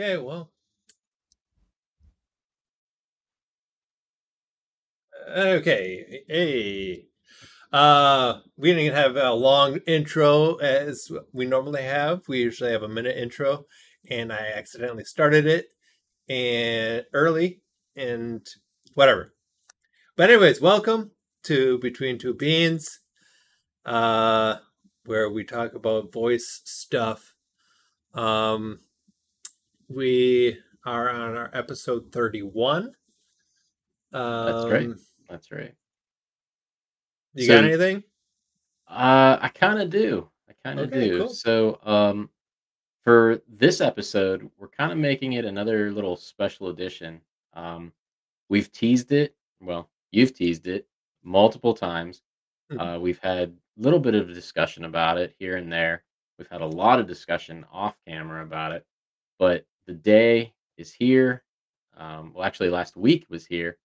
Okay, well. Okay, hey. Uh, we didn't have a long intro as we normally have. We usually have a minute intro, and I accidentally started it and early and whatever. But anyways, welcome to Between Two Beans, uh, where we talk about voice stuff. Um, we are on our episode thirty-one. Um, That's great. That's right. You So- got anything? Uh, I kind of do. I kind of Okay, do. cool. So, um, for this episode, we're kind of making it another little special edition. Um, we've teased it. Well, you've teased it multiple times. Mhm. Uh, we've had a little bit of discussion about it here and there. We've had a lot of discussion off camera about it, but the day is here. Um, well, actually, last week was here,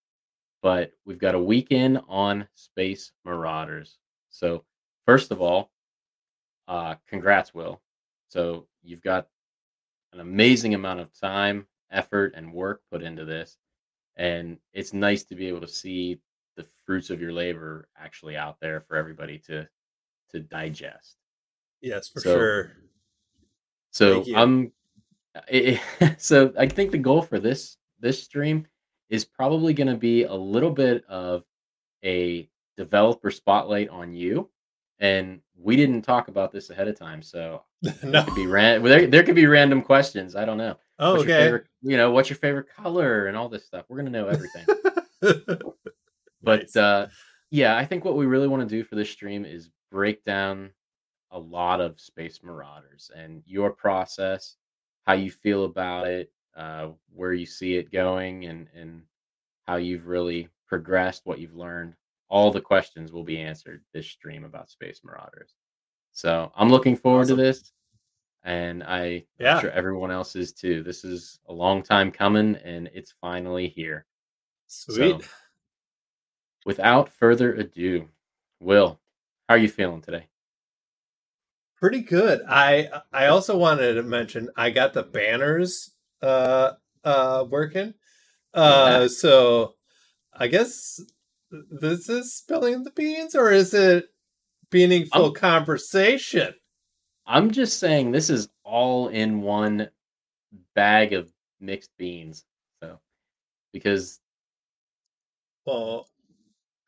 but we've got a weekend on Space Marauders. So, first of all, uh, congrats, Will. So, you've got an amazing amount of time, effort, and work put into this. And it's nice to be able to see the fruits of your labor actually out there for everybody to to digest. Yes, for So- sure. So I'm i- so I think the goal for this this stream is probably going to be a little bit of a developer spotlight on you. And we didn't talk about this ahead of time, so no. could be ran- well, there, there could be random questions. I don't know. Oh, What's your okay. favorite, you know, what's your favorite color and all this stuff. We're gonna know everything. But Nice. uh, yeah, I think what we really want to do for this stream is break down a lot of Space Marauders and your process, how you feel about it, uh, where you see it going, and and how you've really progressed, what you've learned. All the questions will be answered this stream about Space Marauders. So I'm looking forward Awesome. to this, and I, Yeah. I'm sure everyone else is too. This is a long time coming, and it's finally here. Sweet. So, without further ado, Will, how are you feeling today? Pretty good. I I also wanted to mention I got the banners uh uh working. Uh Yeah. so I guess this is spilling the beans or is it Beaningful Um, conversation? I'm just saying this is all in one bag of mixed beans. So, because Well,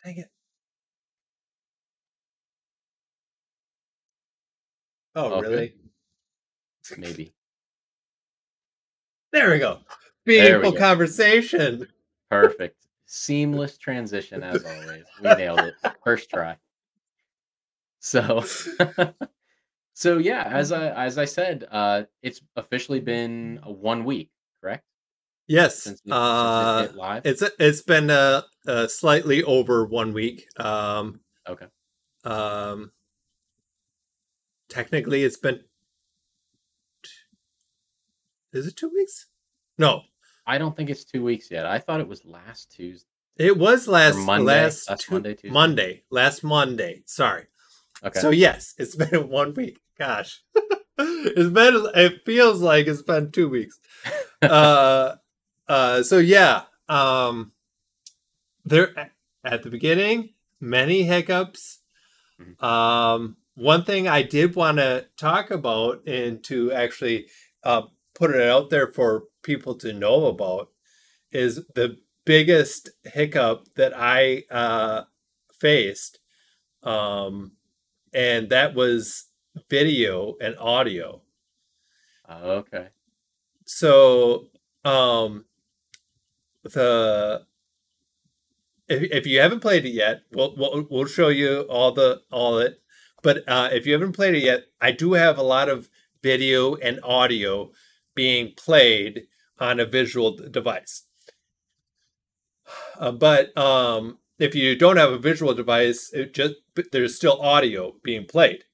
dang it. Oh, Okay. really? maybe There we go. we go. conversation. perfect, seamless transition as always. We nailed it first try. So, so yeah, as I as I said, uh, it's officially been one week, correct? Yes. Since it, uh, since it hit live. It's it's been uh, uh slightly over one week. Um okay. um technically it's been Is it 2 weeks? No. I don't think it's two weeks yet. I thought it was last Tuesday. It was last Monday? last Last Tu- Monday, Tuesday? Monday, last Monday. Sorry. Okay. So yes, it's been one week. Gosh. it's been it feels like it's been 2 weeks. uh uh so yeah, um there at the beginning many hiccups. Mhm. Um one thing I did want to talk about and to actually uh put it out there for people to know about is the biggest hiccup that I uh faced um and that was video and audio okay. so um the if, if you haven't played it yet we'll, we'll we'll show you all the all it but uh if you haven't played it yet i do have a lot of video and audio being played on a visual device uh, but um if you don't have a visual device it just there's still audio being played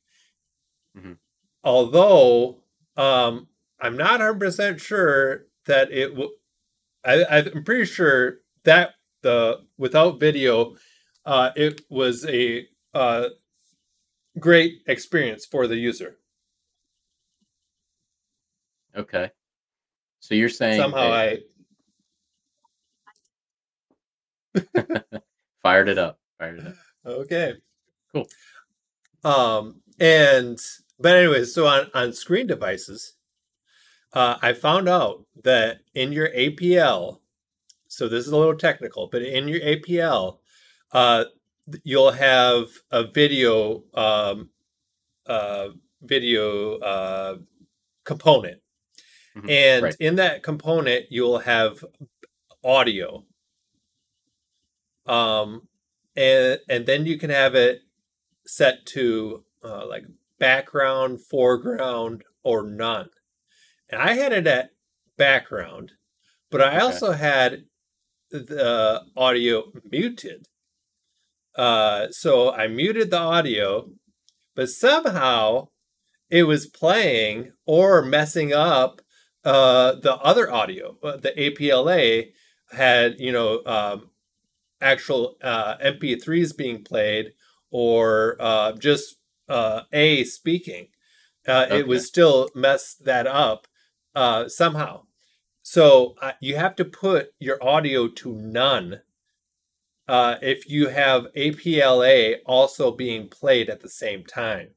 Mhm. although um i'm not 100% sure that it will I, i'm pretty sure that the without video uh it was a uh great experience for the user Okay. So you're saying somehow that I fired it up. Fired it up. okay. Cool. Um, and but anyways, so on on screen devices, uh, I found out that in your APL, so this is a little technical, but in your APL, uh, you'll have a video um, uh, video uh, component, Mhm. and Right. in that component you'll have audio. Um, and and then you can have it set to uh, like background, foreground, or none. And I had it at background, but I Okay. also had the audio muted. Uh, so I muted the audio, but somehow it was playing or messing up uh, the other audio. Uh, The APLA had, you know, um, actual uh, MP3s being played or uh, just uh, A speaking. Uh, It was still mess that up uh, somehow. So uh, you have to put your audio to none uh, if you have APLA also being played at the same time.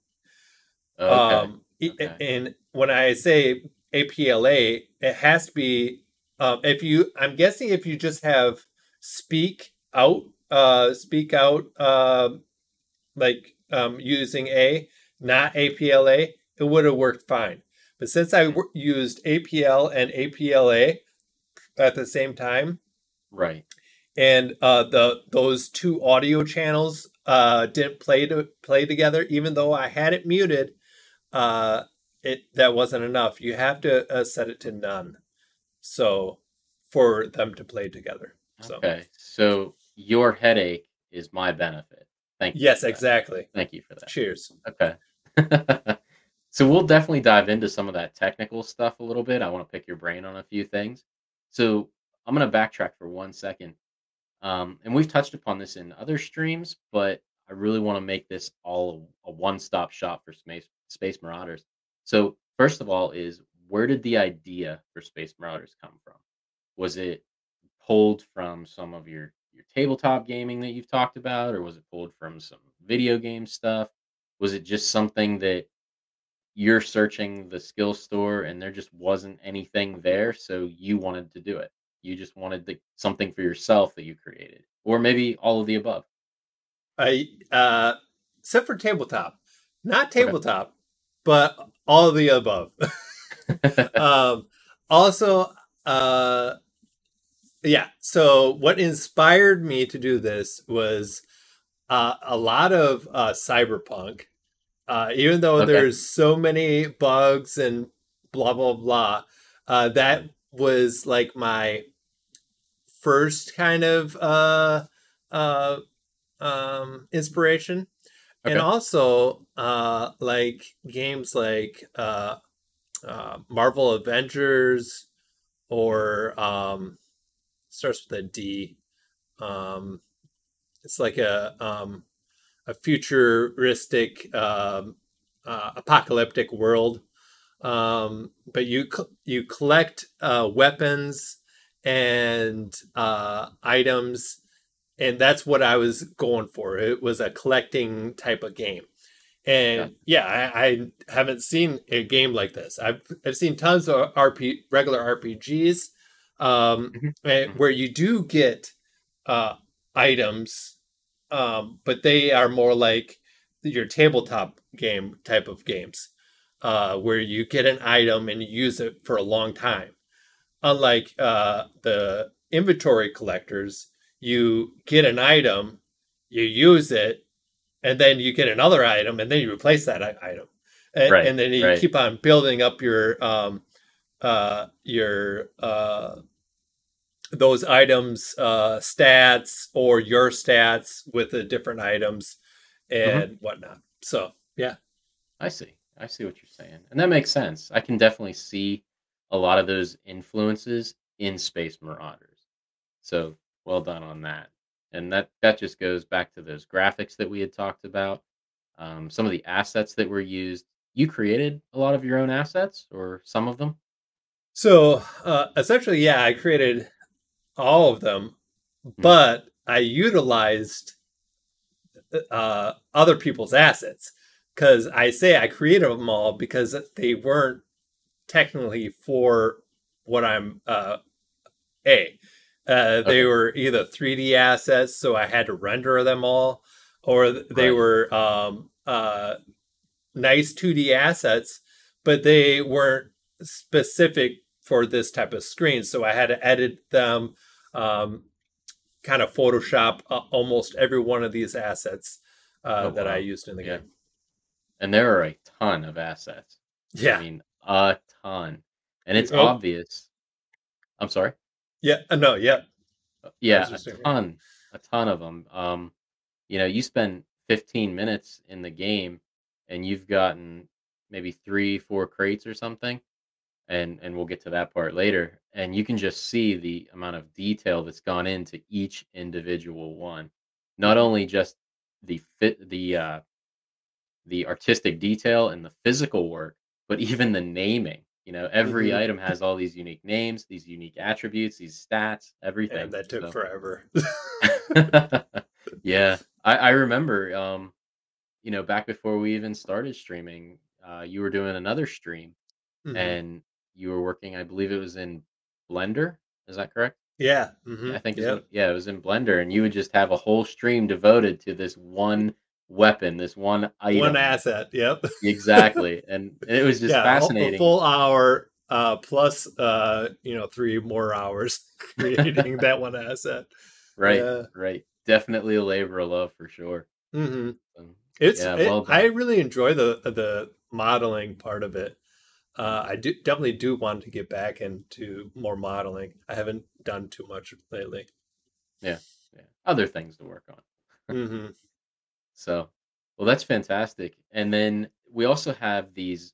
Okay. Um, okay. And when I say APLA, it has to be um, if you. I'm guessing if you just have speak out, uh, speak out, um, like um, using A, not APLA, it would have worked fine. But since I w- used APL and APLA at the same time, right. And uh, the those two audio channels uh, didn't play to play together, even though I had it muted. Uh, it that wasn't enough. You have to uh, set it to none, so for them to play together. So Okay. So your headache is my benefit. Thank you. yes, that. exactly. Thank you for that. Cheers. Okay. so we'll definitely dive into some of that technical stuff a little bit. I want to pick your brain on a few things. So I'm going to backtrack for one second. Um, and we've touched upon this in other streams, but I really want to make this all a one-stop shop for Space Space Marauders. So first of all, is where did the idea for Space Marauders come from? Was it pulled from some of your your tabletop gaming that you've talked about, or was it pulled from some video game stuff? Was it just something that you're searching the skill store and there just wasn't anything there, so you wanted to do it? You just wanted the, something for yourself that you created, or maybe all of the above. I uh, except for tabletop, not Okay. tabletop, but all of the above. um, also, uh, yeah. So what inspired me to do this was uh, a lot of uh, cyberpunk. Uh, even though Okay. there's so many bugs and blah blah blah, uh, that was like my first kind of uh, uh, um, inspiration. And also uh like games like uh, uh marvel avengers or um starts with a d. Um it's like a um a futuristic um uh, apocalyptic world um but you you collect uh weapons and uh items and that's what I was going for. It was a collecting type of game, and yeah, I, I haven't seen a game like this. I've I've seen tons of RP regular RPGs, um, Mhm, eh, mhm. where you do get uh, items, um, but they are more like your tabletop game type of games, uh, where you get an item and you use it for a long time. Unlike uh, the inventory collectors, you get an item, you use it, and then you get another item, and then you replace that item, and, Right, and then you right. keep on building up your um, uh, your uh, those items uh, stats or your stats with the different items Mm-hmm. and whatnot. So yeah, I see. I see what you're saying. And that makes sense. I can definitely see a lot of those influences in Space Marauders. So well done on that. And that that just goes back to those graphics that we had talked about. Um, some of the assets that were used. You created a lot of your own assets or some of them? So uh, essentially, yeah, I created all of them, Hmm. but I utilized uh, other people's assets because I say I created them all because they weren't technically for what I'm uh, a. Uh, they Okay. were either 3D assets, so I had to render them all, or they Right. were um, uh, nice 2D assets, but they weren't specific for this type of screen. So I had to edit them, um, kind of Photoshop uh, almost every one of these assets uh, Oh, that I used in the Yeah. game. And there are a ton of assets. Yeah, I mean, a ton. And it's Oh. obvious. I'm sorry. yeah, uh, no, yeah, Yeah, a saying- ton, a ton of them. Um, you know, you spend 15 minutes in the game and you've gotten maybe three, four crates or something, and and we'll get to that part later. And you can just see the amount of detail that's gone into each individual one. Not only just the fit, the uh, the artistic detail and the physical work, but even the naming. You know, every Mhm. item has all these unique names, these unique attributes, these stats, everything. and that took So- forever. yeah, I, I remember. Um, you know, back before we even started streaming, uh, you were doing another stream, Mhm. and you were working. I believe it was in Blender. Is that correct? yeah, mhm, I think. Yep. in- yeah, it was in Blender, and you would just have a whole stream devoted to this one weapon, this one item. one asset. Yep. Exactly, and it was just yeah, a- fascinating. A full hour uh, plus, uh, you know, three more hours creating that one asset. right, Yeah. right. Definitely a labor of love for sure. hmm Um, It's. Yeah, it- well I really enjoy the the modeling part of it. Uh, I do definitely do want to get back into more modeling. I haven't done too much lately. yeah, yeah. other things to work on. hmm So, well, that's fantastic. And then we also have these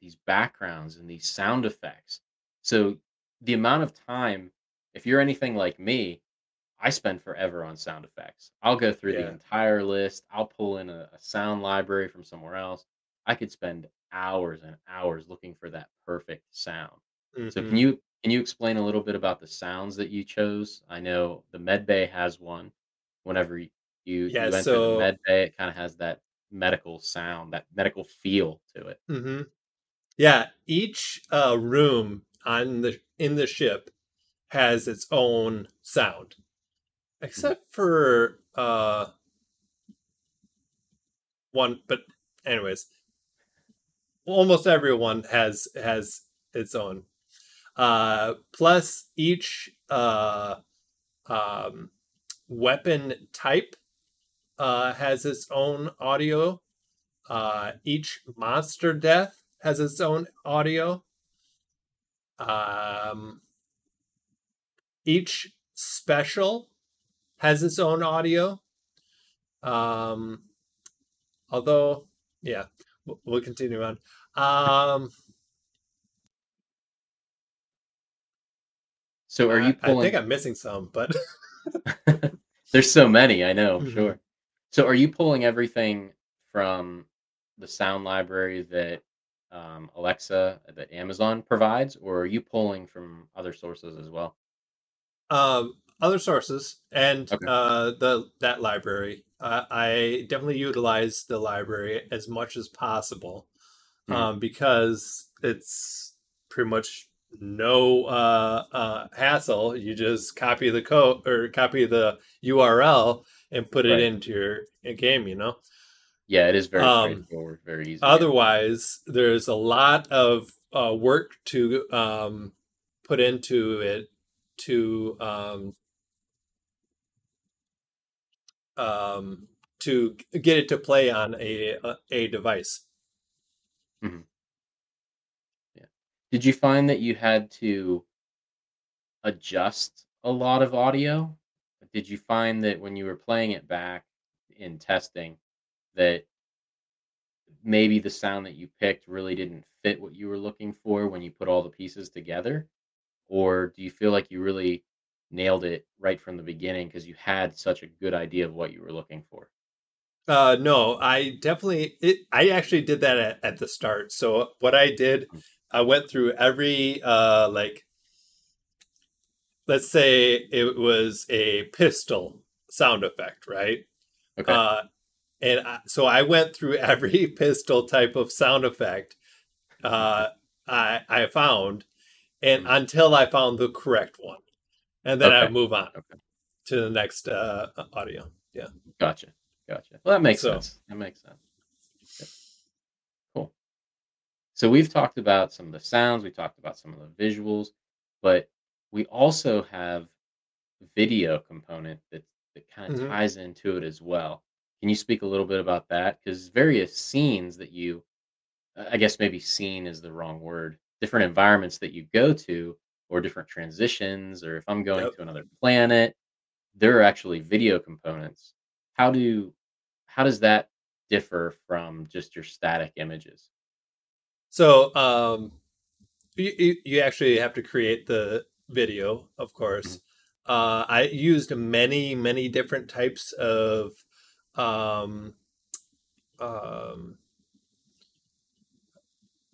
these backgrounds and these sound effects. So the amount of time, if you're anything like me, I spend forever on sound effects. I'll go through the entire list. I'll pull in a, a sound library from somewhere else. I could spend hours and hours looking for that perfect sound. So Mm-hmm. can you can you explain a little bit about the sounds that you chose? I know the med bay has one. Whenever you Yeah, you so- the med bay, it kind of has that medical sound, that medical feel to it. hmm Yeah, each uh, room on the in the ship has its own sound, except for uh, one. But anyways, almost everyone has has its own. Uh, plus, each uh, um, weapon type uh, has its own audio. Uh, each monster death has its own audio. Um, each special has its own audio. Um, although, yeah, we'll continue on. Um, So are you I think I'm missing some, but There's so many, I know, Mhm. sure. So are you pulling everything from the sound library that um, Alexa, that Amazon provides, or are you pulling from other sources as well? um, other sources and Okay. uh, the that library. Uh, I definitely utilize the library as much as possible Mhm. um, because it's pretty much no uh, uh, hassle. You just copy the code or copy the URL and put it into your, your game. You know. Yeah, it is very Um, straightforward, very easy. Otherwise, there's a lot of uh, work to um, put into it to um, um, to get it to play on a a, a device. Yeah. Did you find that you had to adjust a lot of audio? Did you find that when you were playing it back in testing that maybe the sound that you picked really didn't fit what you were looking for when you put all the pieces together? Or do you feel like you really nailed it right from the beginning because you had such a good idea of what you were looking for? Uh, no, I definitely it, I actually did that at, at the start. So what I did, I went through every uh like let's say it was a pistol sound effect, right? Okay. Uh, and I, so I went through every pistol type of sound effect uh, I I found, and Mhm. until I found the correct one, and then I move on Okay. to the next uh, audio. Yeah. Gotcha. Gotcha. Well, that makes So- sense. That makes sense. Cool. So we've talked about some of the sounds, we talked about some of the visuals, but we also have video component that that kind of Mhm. ties into it as well. Can you speak a little bit about that? Because various scenes that you, I guess maybe scene is the wrong word, different environments that you go to, or different transitions, or if I'm going Yep. to another planet, there are actually video components. How do how does that differ from just your static images? So um, you you actually have to create the video, of course. Uh, I used many many different types of um, um,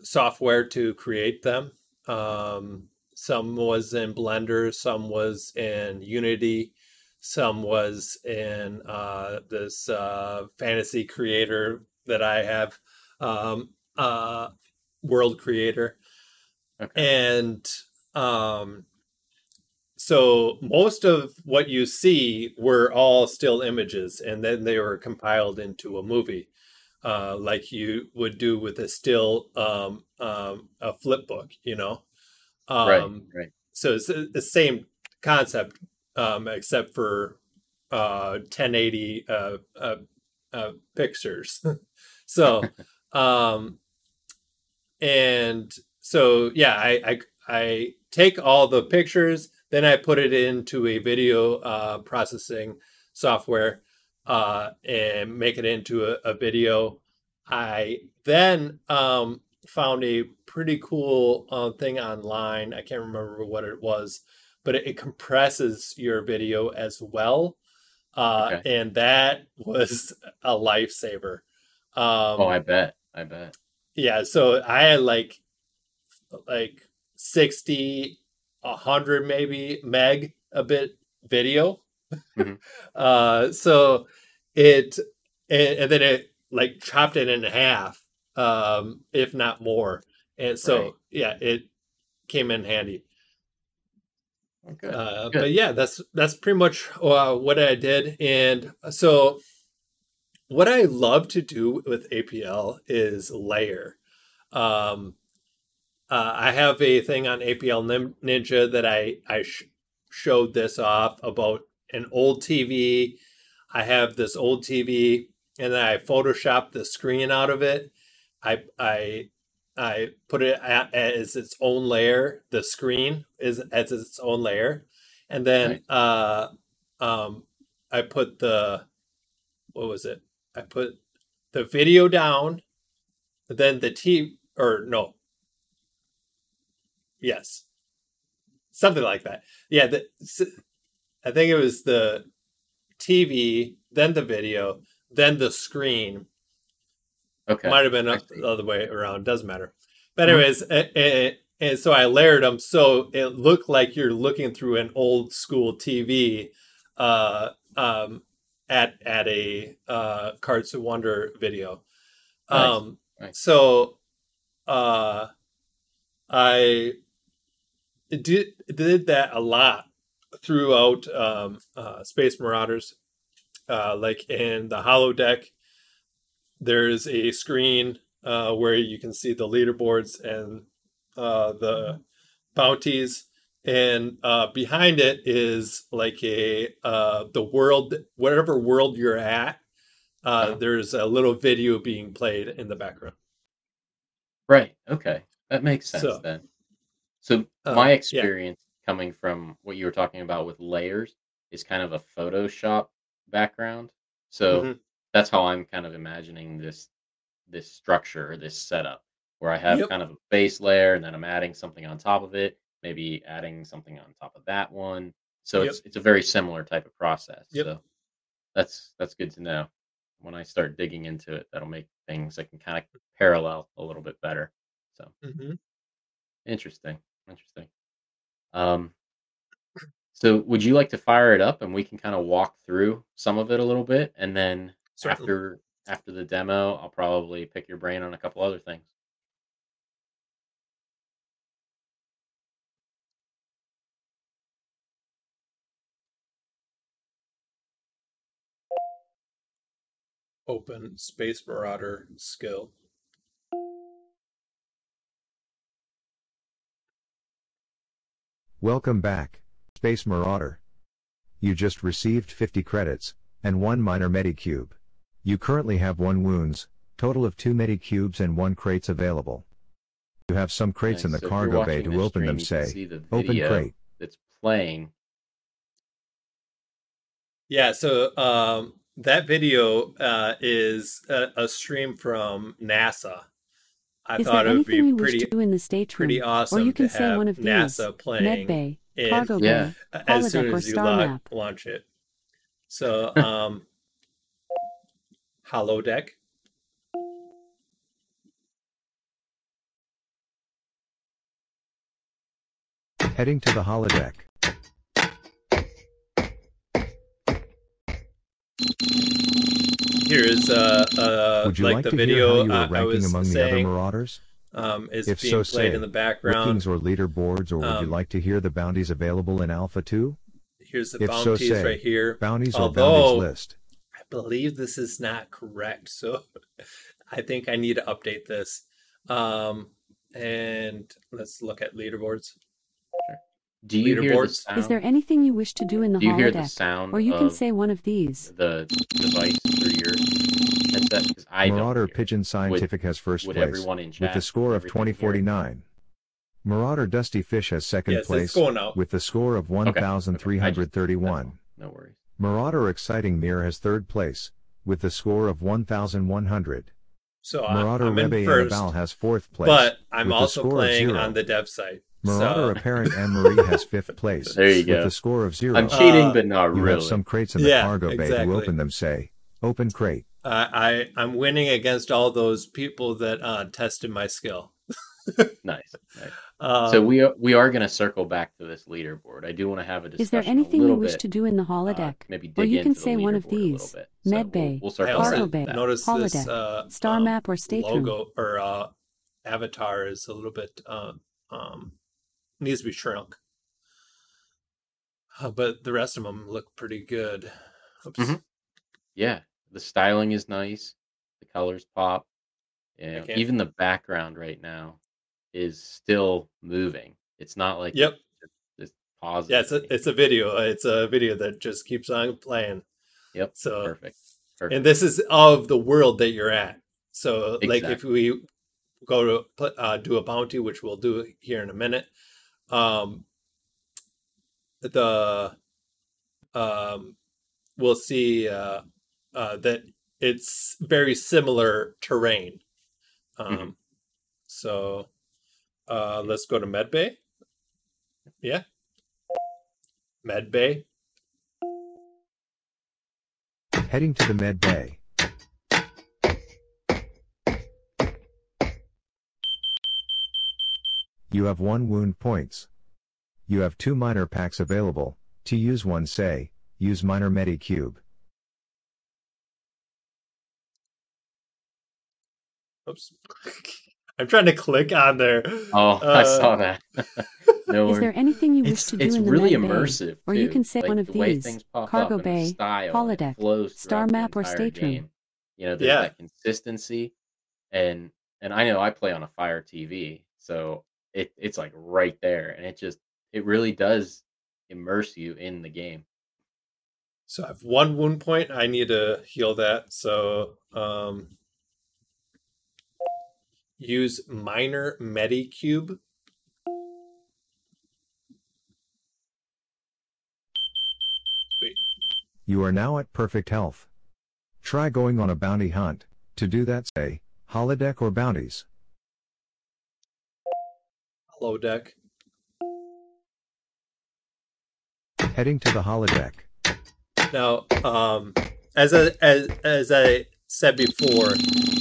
software to create them. Um, some was in Blender, some was in Unity, some was in uh, this uh, fantasy creator that I have, um, uh, World Creator Okay. and um so most of what you see were all still images and then they were compiled into a movie uh like you would do with a still um um a flip book you know right. um Right. so it's the the same concept um except for uh 1080 uh uh, uh pictures so um and so yeah I, I i take all the pictures then i put it into a video uh, processing software uh, and make it into a, a video i then um, found a pretty cool uh, thing online i can't remember what it was but it, it compresses your video as well uh, Okay. and that was a lifesaver um, Oh, I bet. I bet. yeah, so I had like like 60, 100 maybe meg a bit video. Mhm. uh so it and, and then it like chopped it in half um if not more. And so Right. yeah, it came in handy. Oh, good. Uh but yeah, that's that's pretty much uh, what I did and so what I love to do with APL is layer. Um, uh, I have a thing on APL Ninja that I I sh- showed this off about an old TV. I have this old TV, and then I photoshopped the screen out of it. I I I put it as its own layer. The screen is as its own layer, and then Nice. uh, um, I put the what was it? I put the video down, then the T or no, yes, something like that. Yeah, the, I think it was the TV, then the video, then the screen. Okay. Might have been up the other way around. Doesn't matter. But Mhm. anyways, a- a- and so I layered them so it looked like you're looking through an old school TV uh, um, at at a uh, Carts of Wonder video. Nice. Um, Nice. So uh, I did did that a lot throughout um, uh, Space Marauders. Uh, like in the Holodeck, there's a screen uh, where you can see the leaderboards and uh, the bounties, and uh, behind it is like a uh, the world, whatever world you're at. Uh, Uh-huh. there's a little video being played in the background. Right. Okay. That makes sense So, then. So uh, my yeah, experience coming from what you were talking about with layers is kind of a Photoshop background. So hmm that's how I'm kind of imagining this this structure, this setup, where I have yep, kind of a base layer and then I'm adding something on top of it, maybe adding something on top of that one. So yep, it's it's a very similar type of process. yep. So that's that's good to know. When I start digging into it, that'll make things I can kind of parallel a little bit better. So hmm Interesting. Interesting. Um, so would you like to fire it up and we can kind of walk through some of it a little bit, and then Certainly. after after the demo, I'll probably pick your brain on a couple other things. Open Space Marauder skill. Welcome back, Space Marauder. You just received 50 credits, and one minor Medicube. You currently have one wounds, total of two Medicubes and one crates available. You have some crates in the So cargo bay to open them stream, you can say, the open crate. It's playing. Yeah, so um, that video uh, is a, a stream from NASA. I Is thought there it would anything be you wish pretty to do in the state pretty awesome or you can to say have one of these. NASA Med playing Bay, in- Cargo Yeah. Bay. as soon holodeck or as you star la- map. launch it. So, um, holodeck. Heading to the holodeck. Here is uh, uh Would you like, like, the to video hear how you I, were I ranking was among the other Marauders? um, is If being so, played say, in the background. Rankings or leaderboards, or would you Um, like to hear the bounties available in Alpha 2? Here's the if so, bounties say, right here. Bounties or bounties list. I believe this is not correct, so I think I need to update this. Um, and let's look at leaderboards. Do you hear the sound? Is there anything you wish to do in the Do you hear the sound Or you can say one of these. the device through your headset? 'Cause I don't Marauder. Pigeon Scientific has first place everyone in chat with the score of everything hear it? 2049. Marauder Dusty Fish has second Yes, place with the score of Okay, okay. 1,331. No worries. Marauder Exciting Mirror has third place with the score of 1,100. So I- Marauder I'm in Rebe first, Annabelle has fourth place. but I'm with a also score of playing zero. on the dev site. Marauder so, Apparent Anne Marie has fifth place There you with go. the score of zero. I'm cheating, Uh, but not you really. have some crates in the Yeah, cargo bay exactly. to open them say, open crate. I, I I'm winning against all those people that uh, tested my skill. Nice. nice. Um, so we are, we are going to circle back to this leaderboard. I do want to have a discussion. Is there anything you wish bit, to do in the uh, holodeck? maybe Or dig you can into the say one of leaderboard a little these. bit. So Med we'll- Bay, We'll I circle also Cargo Bay, to that. this holodeck, uh, star um, map or stateroom. logo or uh, avatar is a little bit uh, um, needs to be shrunk. Uh, but the rest of them look pretty good. Oops. Mhm. Yeah, the styling is nice. The colors pop. Yeah, even the background right now is still moving. It's not like Yep. it's, it's pausing. Yeah, it's a it's a video. It's a video that just keeps on playing. Yep. So perfect. Perfect. and this is of the world that you're at. So like if we go to uh, do a bounty, which we'll do here in a minute, um, the um, we'll see uh, uh, that it's very similar terrain. Um, Mhm. So uh, let's go to Medbay. Yeah, Medbay. Heading to the med bay. You have one wound points. You have two minor packs available. To use one say, use minor Medi Oops. I'm trying to click on there. oh, I Uh, saw that. no Is there anything you wish it's to do it's in the really med bay? immersive. Or you can say like, one of the these, things pop cargo up and the bay, style, holodeck, star map or entire stateroom. game. You know, there's Yeah. that consistency, and and I know I play on a Fire TV, so it it's like right there, and it just it really does immerse you in the game. So I have one wound point. I need to heal that. So um, use minor Medicube. Sweet. You are now at perfect health. Try going on a bounty hunt. To do that say, holodeck or bounties. holodeck. Heading to the holodeck. Now, um, as a as as I said before,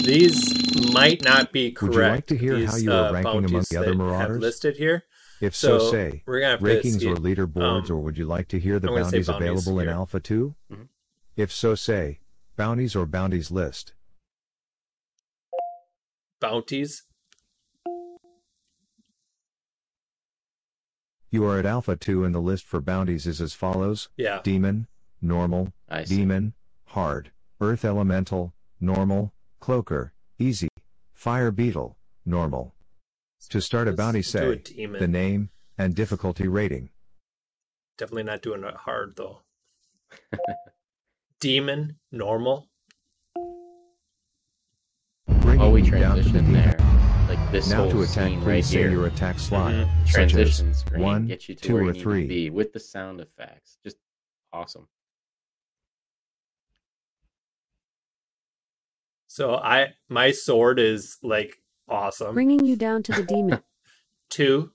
these might not be correct. Would you like to hear these, how you uh, are ranking among the other marauders? listed here. If so, So, say we're gonna have rankings see- or leaderboards, um, or would you like to hear the I'm gonna say bounties bounties available in. Alpha 2? Mhm. If so, say bounties or bounties list. Bounties. You are at Alpha 2 and the list for bounties is as follows Yeah. Demon, Normal, I see. Demon, Hard, Earth Elemental, Normal, Cloaker, Easy, Fire Beetle, Normal. To start a Let's bounty, do say a the name and difficulty rating. Definitely not doing it hard though. Demon, normal. Bringing Oh, we you down to the transition there. Like this Now whole to attack, scene right say here. your attack slot, Mhm. such as Transition screen one, gets you to two, where or you need three. to be with the sound effects. Just awesome. So I my sword is like awesome. Bringing you down to the demon. Two.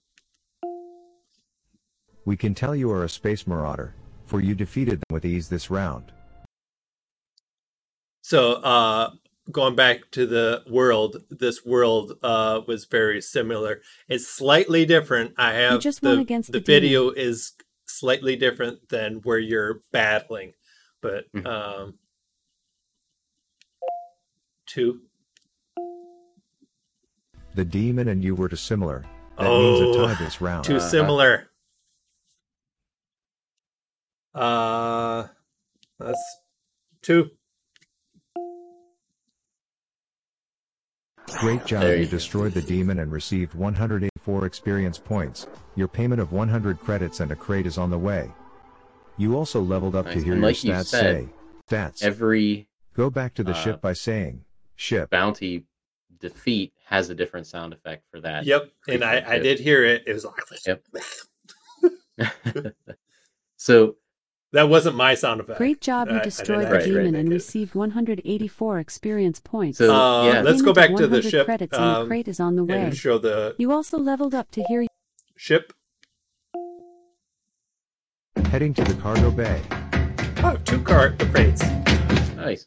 We can tell you are a space marauder, for you defeated them with ease this round. So uh going back to the world, this world uh was very similar. It's slightly different. I have you just the, won against the the demon. video is slightly different than where you're battling. But Mhm. um two. The demon and you were too similar. That means a Oh, tie this round. Too Uh-huh. similar. Uh that's two. Great job, There you you destroyed the demon and received 184 experience points. Your payment of 100 credits and a crate is on the way. You also leveled up Nice. to hear And your like you stats said, say. Stats. Every Go back to the uh, ship by saying, ship. bounty defeat has a different sound effect for that. Yep. And I, I did hear it. It was like Yep. so that wasn't my sound effect. Great job, you destroyed the actually demon make and received 184 experience points. So- Uh, yeah. let's go back to the ship credits and um, the crate is on the way. show the You also leveled up to hear ship. Heading to the cargo bay. I have two cart crates. nice.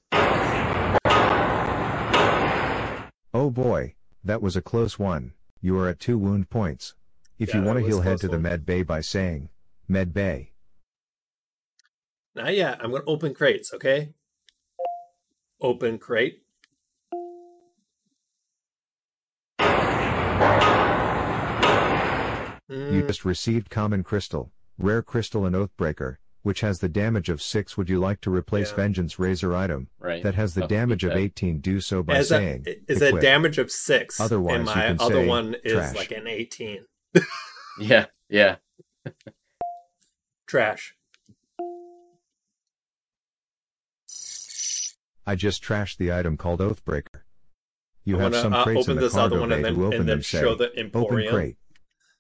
Oh boy, that was a close one. You are at two wound points. If Yeah, you want to heal, head to the med bay by saying, med bay. Not yet. I'm gonna open crates, okay? Open crate. You Mm, just received common crystal, rare crystal and oathbreaker, which has the damage of 6. Would you like to replace Yeah. vengeance razor item Right. that has the Buff beat damage of 18? Do so by as saying, a, is a damage of six. Otherwise, and you my can other say one is trash. like an 18. Yeah. Yeah. Trash. I just trashed the item called oathbreaker. You I have wanna, some uh, crates open in the this other cargo one bay and then, to open and then them. Say, show the open Emporium. crate.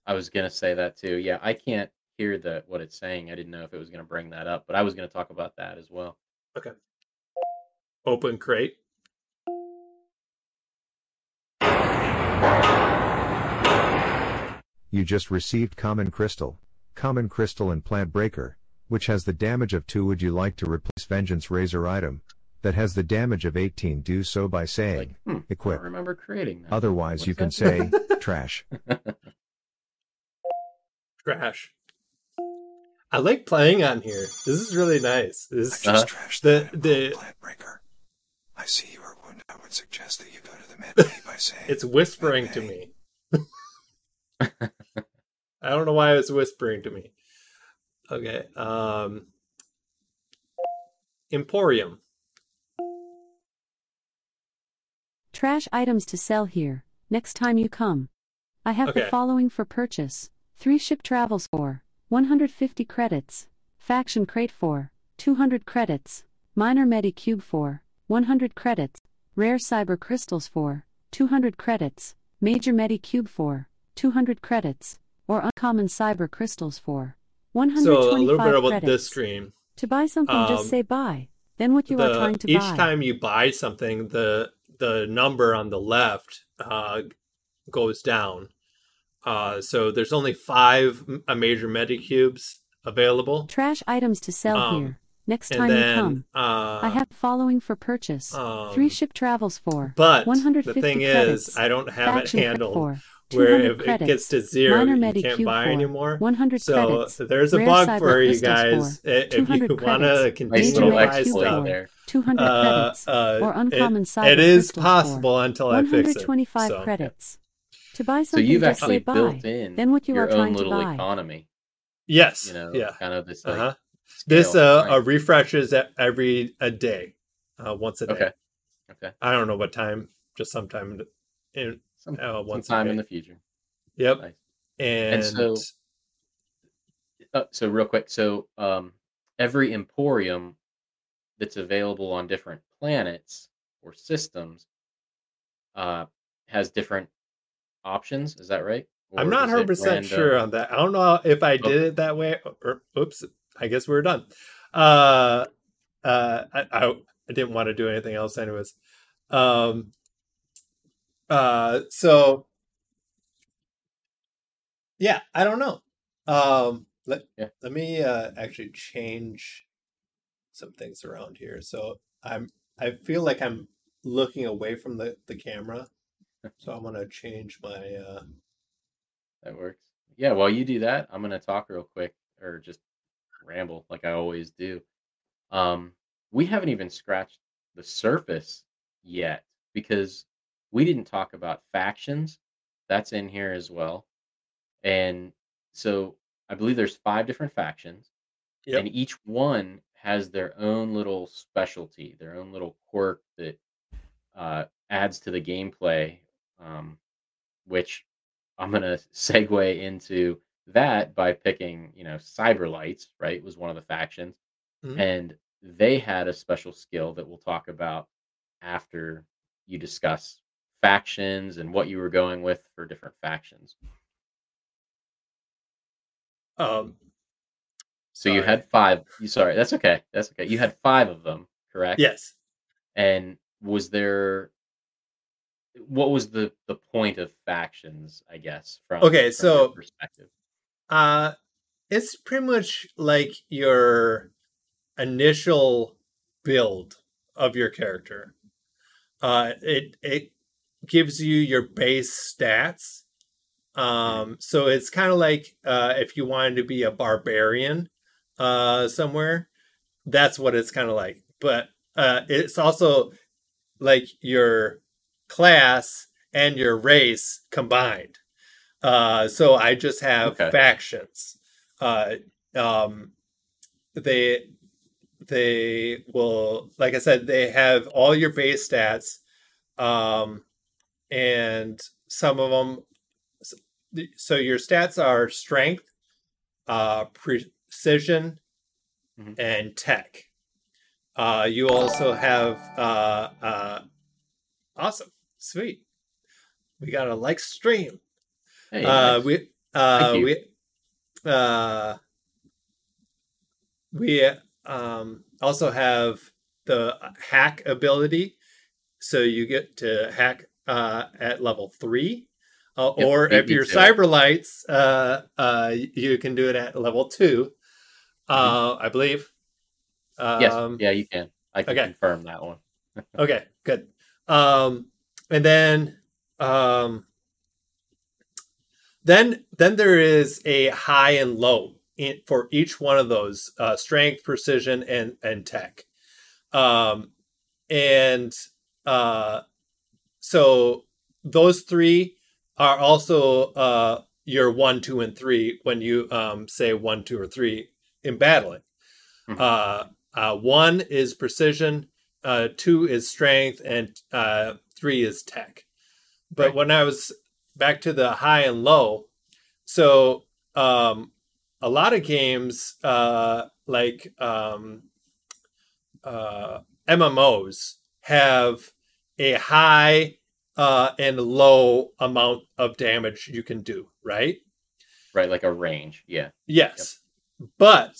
I was gonna say that too. Yeah, I can't hear the what it's saying. I didn't know if it was gonna bring that up, but I was gonna talk about that as well. Okay. Open crate. You just received Common Crystal, Common Crystal and Plant Breaker, which has the damage of 2. Would you like to replace Vengeance Razor item that has the damage of 18? Do so by saying, Like, hmm, I equip. don't remember creating that. Otherwise, What's you can say, trash. Trash. I like playing on here. This is really nice. This Uh-huh. trashed The- item the- Plant Breaker. I see you are wounded. I would suggest that you go to the med bay by saying, it's whispering to me. I don't know why it's whispering to me. Okay. Um Emporium. trash items to sell here. Next time you come, I have the following for purchase: three ship travels for 150 credits, faction crate for 200 credits, minor medi cube for 100 credits, rare cyber crystals for 200 credits, major medi cube for 200 credits, or uncommon cyber crystals for So a little bit about credits. this stream. To buy something, Um, just say buy. Then what you are trying to each buy. Each time you buy something, the the number on the left uh, goes down. Uh, so there's only five m- uh, major medi cubes available. Trash items to sell Um, here. Next and time you come, uh, I have following for purchase. um, Three ship travels for But 150 the thing credits. is, I don't have it faction handled for where if credits. it gets to zero, minor you can't cube buy for anymore. 100 So credits. there's a bug for you guys for if 200 you want to credits. continue Nice to buy stuff. there. 200 Uh, credits. uh, or uncommon it, cyber it is crystals possible until I fix it. 125 So. credits. To buy So something, you've just actually say buy. built in then what you your are trying own to buy. economy. Yes. You know, yeah. kind of this like Uh-huh. This uh, Nice. uh refreshes every a day, uh, once a day. okay, okay, I don't know what time, just sometime in Some, uh, once a sometime in the future. Yep. Nice. And, so- Uh, so real quick, so um, every emporium that's available on different planets or systems uh, has different options. Is that right? I'm not 100 percent sure on that. I don't know if I did Okay. it that way. Or oops, I guess we're done. Uh, uh, I, I I didn't want to do anything else, anyways. Um, uh, so yeah, I don't know. Um, let Yeah. let me uh actually change some things around here. So I'm I feel like I'm looking away from the the camera, so I'm gonna change my uh. That works. Yeah, while you do that, I'm gonna talk real quick or just ramble like I always do. Um, we haven't even scratched the surface yet because we didn't talk about factions. That's in here as well. And so I believe there's five different factions, Yep. and each one has their own little specialty, their own little quirk that uh, adds to the gameplay, um, which I'm gonna segue into that by picking, you know, Cyberlights, right? Was one of the factions, Mhm. and they had a special skill that we'll talk about after you discuss factions and what you were going with for different factions. Um, So you had five. You sorry, that's okay. That's okay. You had five of them, correct? yes. And was there? What was the the point of factions? I guess from Okay, from so- perspective. Uh, it's pretty much like your initial build of your character. Uh, it it gives you your base stats. Um, so it's kind of like uh, if you wanted to be a barbarian uh, somewhere, that's what it's kind of like. But uh, it's also like your class and your race combined. Uh, so I just have Okay. factions. Uh, um, they they will, like I said, they have all your base stats, um, and some of them. So your stats are strength, uh, precision, Mhm. and tech. Uh, you also have uh, uh, awesome, sweet. We got a like stream. Hey, Uh, nice. we uh, we uh, we um, also have the hack ability, so you get to hack uh, at level three. Uh, Yep, or if you're it. uh, uh, you can do it at level two, uh, Mm-hmm. I believe. yes, Um, yeah, you can. I can okay. confirm that one. Okay, good. Um, and then, um, then, then there is a high and low in, for each one of those uh, strength, precision, and and tech. Um, and uh, so those three are also uh, your one, two, and three when you um, say one, two, or three in battling. Mhm. Uh, uh, one is precision, uh, two is strength, and uh, three is tech. But Right. when I was back to the high and low, so um, a lot of games uh, like um, uh, MMOs have a high uh, and low amount of damage you can do, right? Right, like a range. Yeah. Yes, but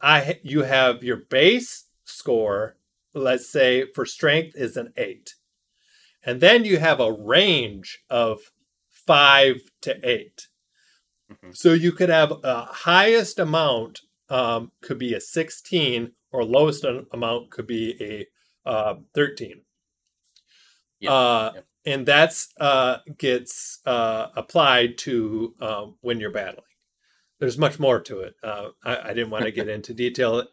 I you have your base score. Let's say for strength is an eight, and then you have a range of five to eight. Mhm. So you could have a highest amount um, could be a sixteen or lowest amount could be a uh, 13. Yeah, Uh, yep. And that's uh, gets uh, applied to um, when you're battling. There's much more to it. Uh, I, I didn't want to get into detail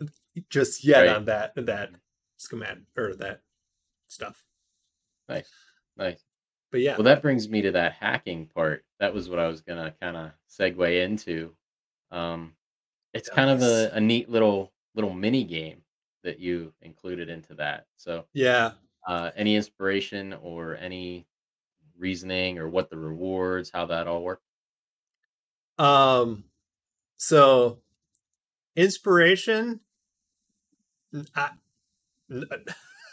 just yet Right. on that that schematic or that stuff. Nice, nice. But yeah, Well, that brings me to that hacking part. That was what I was gonna kind of segue into. Um, it's kind of a, a neat little little mini game that you included into that. So, yeah. uh, any inspiration or any reasoning or what the rewards, how that all work? Um, so inspiration. I,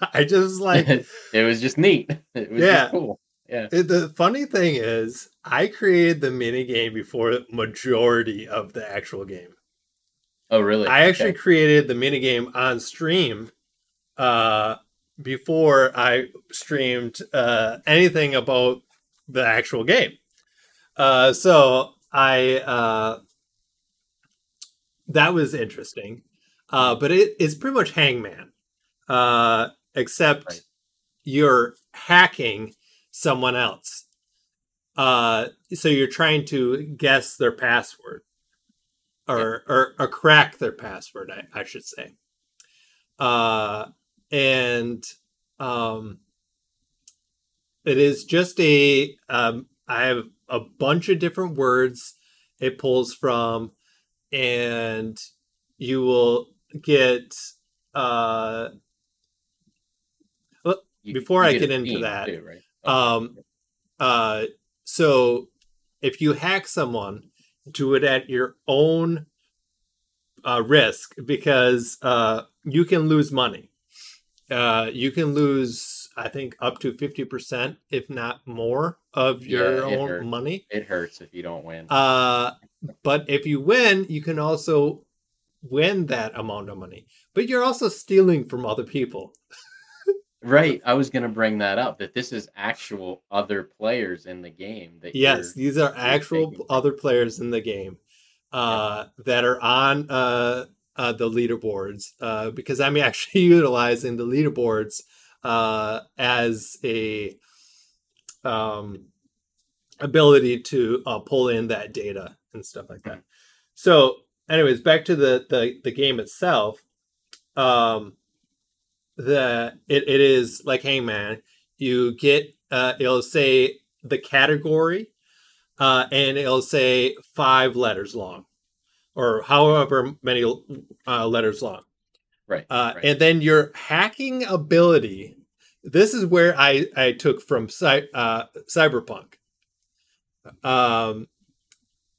I just like it was just neat. It was Yeah. just cool. Yeah. it- the funny thing is I created the mini game before the majority of the actual game. Oh, really? I actually Okay. created the mini game on stream uh before I streamed uh anything about the actual game. Uh so I uh that was interesting. Uh but it, it's pretty much hangman. Uh except Right. you're hacking someone else. Uh so you're trying to guess their password or or, or crack their password I, I should say uh and um it is just a um i have a bunch of different words it pulls from and you will get uh You- before you I get into that, too, right? um uh so if you hack someone do it at your own uh risk because uh you can lose money uh you can lose i think up to 50% if not more of your Yeah, it own hurts. money it hurts if you don't win. uh but if you win you can also win that amount of money but you're also stealing from other people Right. I was going to bring that up that this is actual other players in the game that Yes, these are actual other players in the game uh, that are on uh, uh, the leaderboards uh, because I'm actually utilizing the leaderboards uh, as a um, ability to uh, pull in that data and stuff like that. So, anyways, back to the the, the game itself. Um, the it, it is like Hangman. You get uh, it'll say the category, uh, and it'll say five letters long, or however many uh, letters long. right. Uh, right. And then your hacking ability. This is where I I took from cy- uh, Cyberpunk. Um,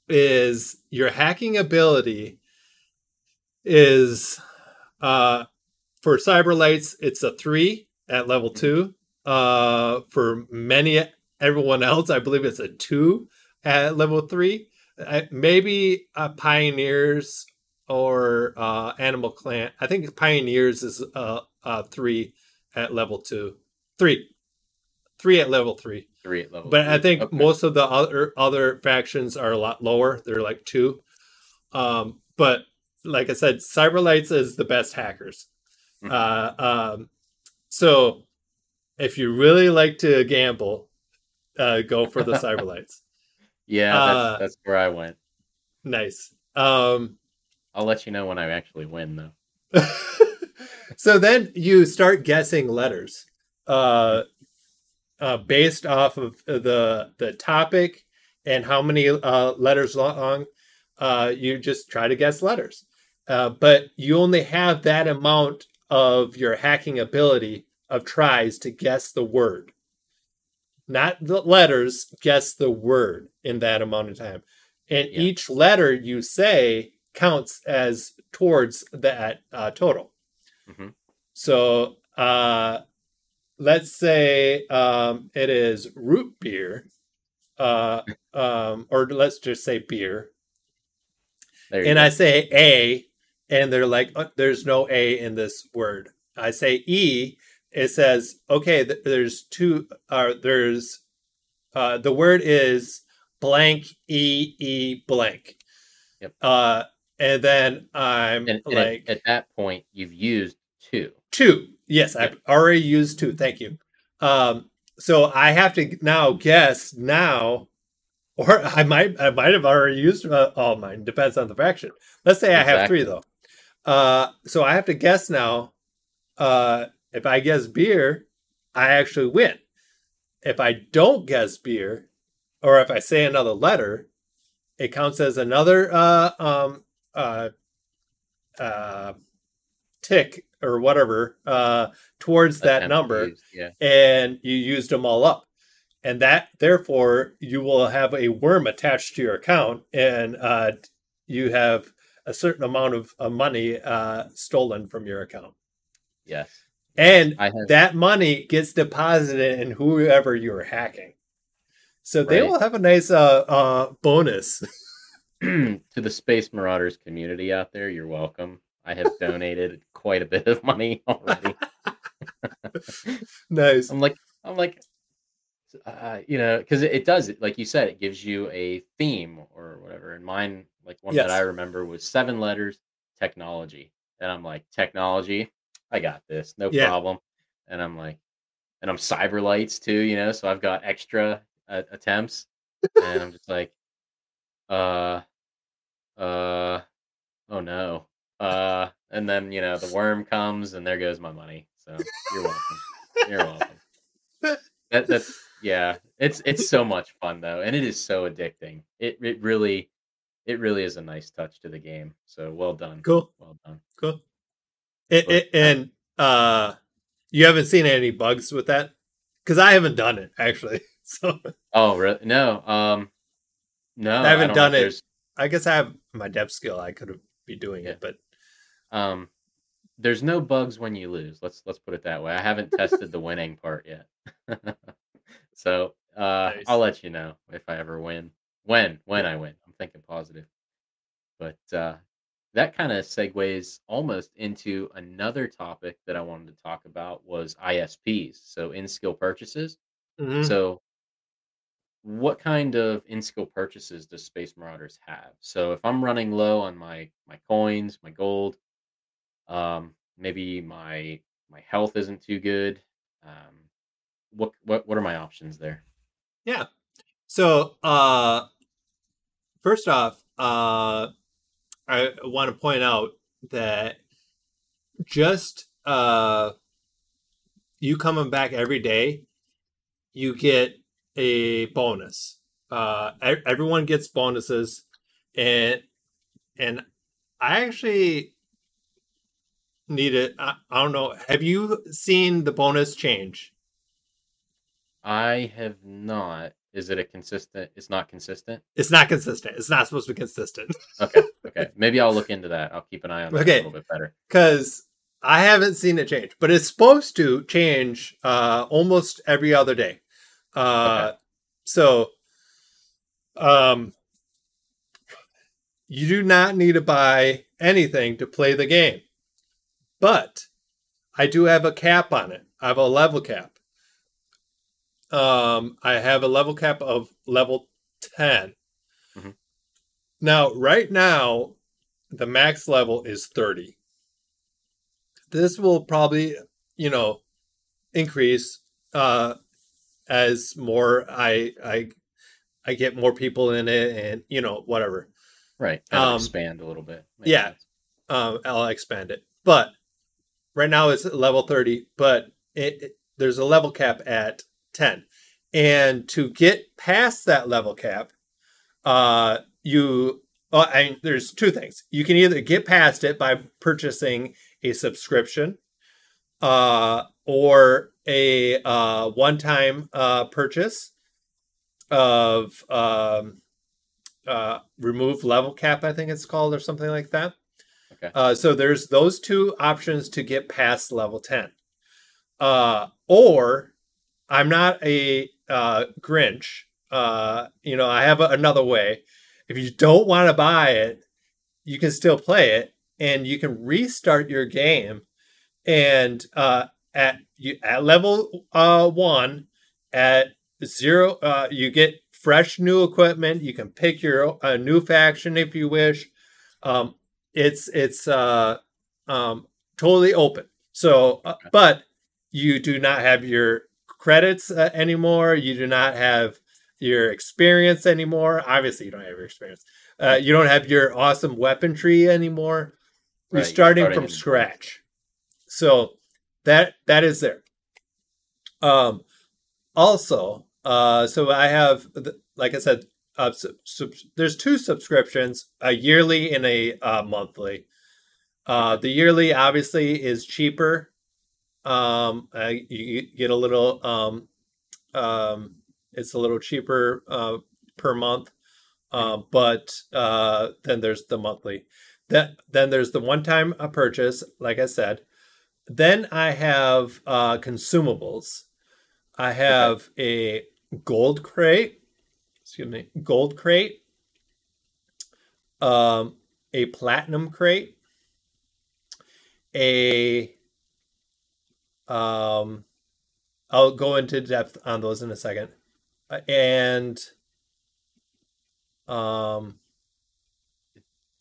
is your hacking ability is uh for cyberlights it's a three at level two uh for many everyone else i believe it's a two at level three maybe uh, pioneers or uh animal clan i think pioneers is uh, uh three at level two three three at level three Three at level. but I think Okay. most of the other other factions are a lot lower. They're like two. Um, but like I said, Cyberlights is the best hackers. Uh, um, so if you really like to gamble, uh, go for the Cyberlights. Yeah, that's, uh, that's where I went. nice. Um, I'll let you know when I actually win, though. so then you start guessing letters uh, uh, based off of the the topic and how many uh, letters long. Uh, you just try to guess letters, uh, but you only have that amount of your hacking ability of tries to guess the word, not the letters. Guess the word in that amount of time, and Yeah. each letter you say counts as towards that uh, total. Mhm. So uh, let's say um, it is root beer, uh, um, or let's just say beer, and go. I say A, and they're like, "Uh, "There's no A in this word." I say E, it says, "Okay, th- there's two. Uh, there's uh, the word is blank E E blank." Yep. Uh, and then I'm And, and like at, at that point, you've used two. two. Yes, I've already used two. Thank you. Um, so I have to now guess now, or I might I might have already used uh, all mine. Depends on the faction. Let's say I have three though. Uh, so I have to guess now. Uh, if I guess beer, I actually win. If I don't guess beer, or if I say another letter, it counts as another uh, um, uh, uh, tick or whatever uh, towards that attempt number, used, Yeah. and you used them all up. And that, therefore, you will have a worm attached to your account, and uh, you have a certain amount of, of money uh, stolen from your account. Yes. And that money gets deposited in whoever you're hacking. So they Right. will have a nice uh, uh, bonus. to the Space Marauders community out there, you're welcome. I have donated quite a bit of money already. nice. I'm like, I'm like, uh, you know, because it, it does it, like you said, it gives you a theme or whatever. And mine, like one Yes. that I remember was seven letters, technology. And I'm like, technology, I got this, no Yeah. problem. And I'm like, and I'm cyber lights too, you know, so I've got extra uh, attempts, and I'm just like, uh, uh, oh no, uh, and then you know the worm comes, and there goes my money. So you're welcome. You're welcome. That that's yeah. It's it's so much fun though, and it is so addicting. It it really it really is a nice touch to the game. So well done. Cool. Well done. Cool. It, But, it, and uh, you haven't seen any bugs with that? Because I haven't done it actually. So Oh really? No. Um. No. I haven't don't done it. there's- I guess I have my dev skill. I could be doing Yeah. it, but Um. There's no bugs when you lose. Let's let's put it that way. I haven't tested the winning part yet. so uh, Nice. I'll let you know if I ever win. When when I win, I'm thinking positive. But uh, that kind of segues almost into another topic that I wanted to talk about was ISPs, so in skill purchases. Mhm. So, what kind of in skill purchases does Space Marauders have? So, if I'm running low on my my coins, my gold, um, maybe my my health isn't too good. Um, what what what are my options there? Yeah. So, uh, first off, uh, I want to point out that just uh, you coming back every day, you get a bonus. Uh, everyone gets bonuses, and and I actually need it. I, I don't know. Have you seen the bonus change? I have not. Is it a consistent? It's not consistent. It's not consistent. It's not supposed to be consistent. Okay, okay. Maybe I'll look into that. I'll keep an eye on that Okay. a little bit better. because I haven't seen it change, but it's supposed to change uh, almost every other day. Uh, So, um, you do not need to buy anything to play the game, but I do have a cap on it. I have a level cap. Um, I have a level cap of level 10. Mhm. Now, right now, the max level is 30. This will probably, you know, increase uh as more I I I get more people in it and you know whatever. Right. That'll Um, expand a little bit. Makes yeah. Um I'll expand it. But right now it's level 30, but it, it- there's a level cap at 10. And to get past that level cap, uh you well, I there's two things. You can either get past it by purchasing a subscription, uh, or a uh, one-time uh, purchase of um, uh, remove level cap. I think it's called, or something like that. Okay. Uh, so there's those two options to get past level ten. Uh, or I'm not a uh, Grinch. Uh, you know, I have a, another way. If you don't want to buy it, you can still play it, and you can restart your game. And uh, at you at level uh, one, at zero, uh, you get fresh new equipment. You can pick your uh, new faction if you wish. Um, it's it's uh um totally open. So, uh, but you do not have your credits uh, anymore. You do not have your experience anymore. Obviously, you don't have your experience. Uh, you don't have your awesome weaponry anymore. You're Right, you're starting starting from scratch. So that that is there. Um, also, uh, so I have, like I said, uh, sub, sub, there's two subscriptions, a yearly and a uh, monthly. Uh, the yearly obviously is cheaper. Um, uh, you, get a little, um, um, it's a little cheaper uh, per month. Uh, but uh, then there's the monthly. That then there's the one-time purchase, like I said. Then I have uh, consumables. I have a gold crate. Excuse me, gold crate. Um, a platinum crate. A um, I'll go into depth on those in a second, Uh, and um,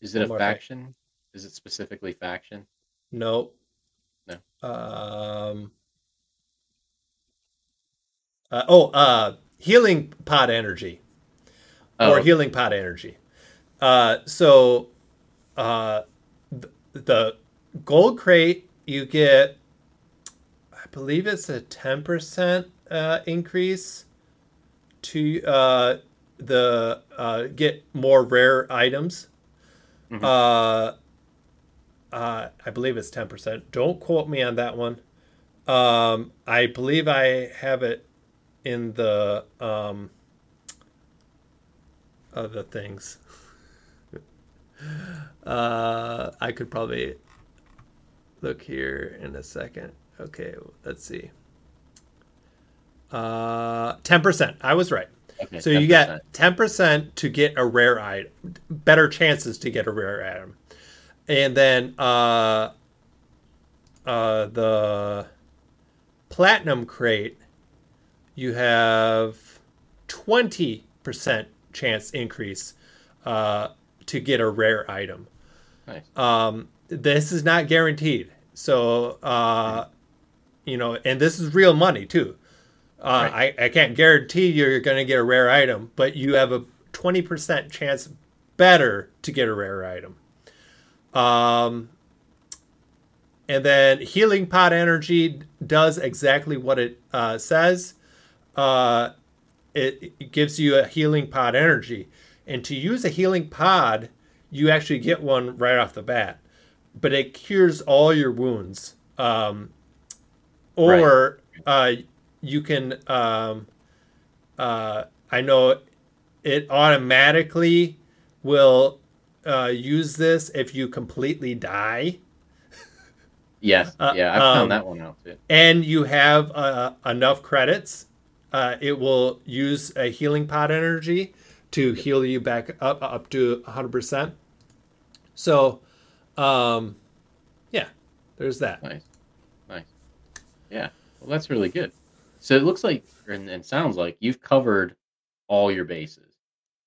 Is it a more thing. faction? Is it specifically faction? no, No. Um. Uh, oh, uh, healing pot energy. or Oh, healing pot energy. Uh, so uh, th- the gold crate you get, believe it's a ten percent uh, increase to uh, the uh, get more rare items. Mhm. Uh, uh, I believe it's ten percent. Don't quote me on that one. Um, I believe I have it in the um, other things. uh, I could probably look here in a second. Okay, let's see. Uh, ten percent. I was right. okay, So you get ten percent to get a rare item, better chances to get a rare item, and then uh, uh, the platinum crate, you have twenty percent chance increase uh, to get a rare item. Nice. Um, this is not guaranteed, so uh, you know, and this is real money too. Uh, I, I can't guarantee you're going to get a rare item, but you have a 20% chance better to get a rare item. Um, and then healing pot energy does exactly what it uh, says. Uh, it, it gives you a healing pod energy. And to use a healing pod, you actually get one right off the bat, but it cures all your wounds. Um, or uh, you can, um, uh, I know it automatically will uh, use this if you completely die Yes, uh, yeah, I um, found that one out too. and you have uh, enough credits, uh, it will use a healing pot energy to heal you back up up to 100%. So, um, yeah, there's that. Nice. Yeah, well, that's really good. So it looks like, and, and sounds like you've covered all your bases.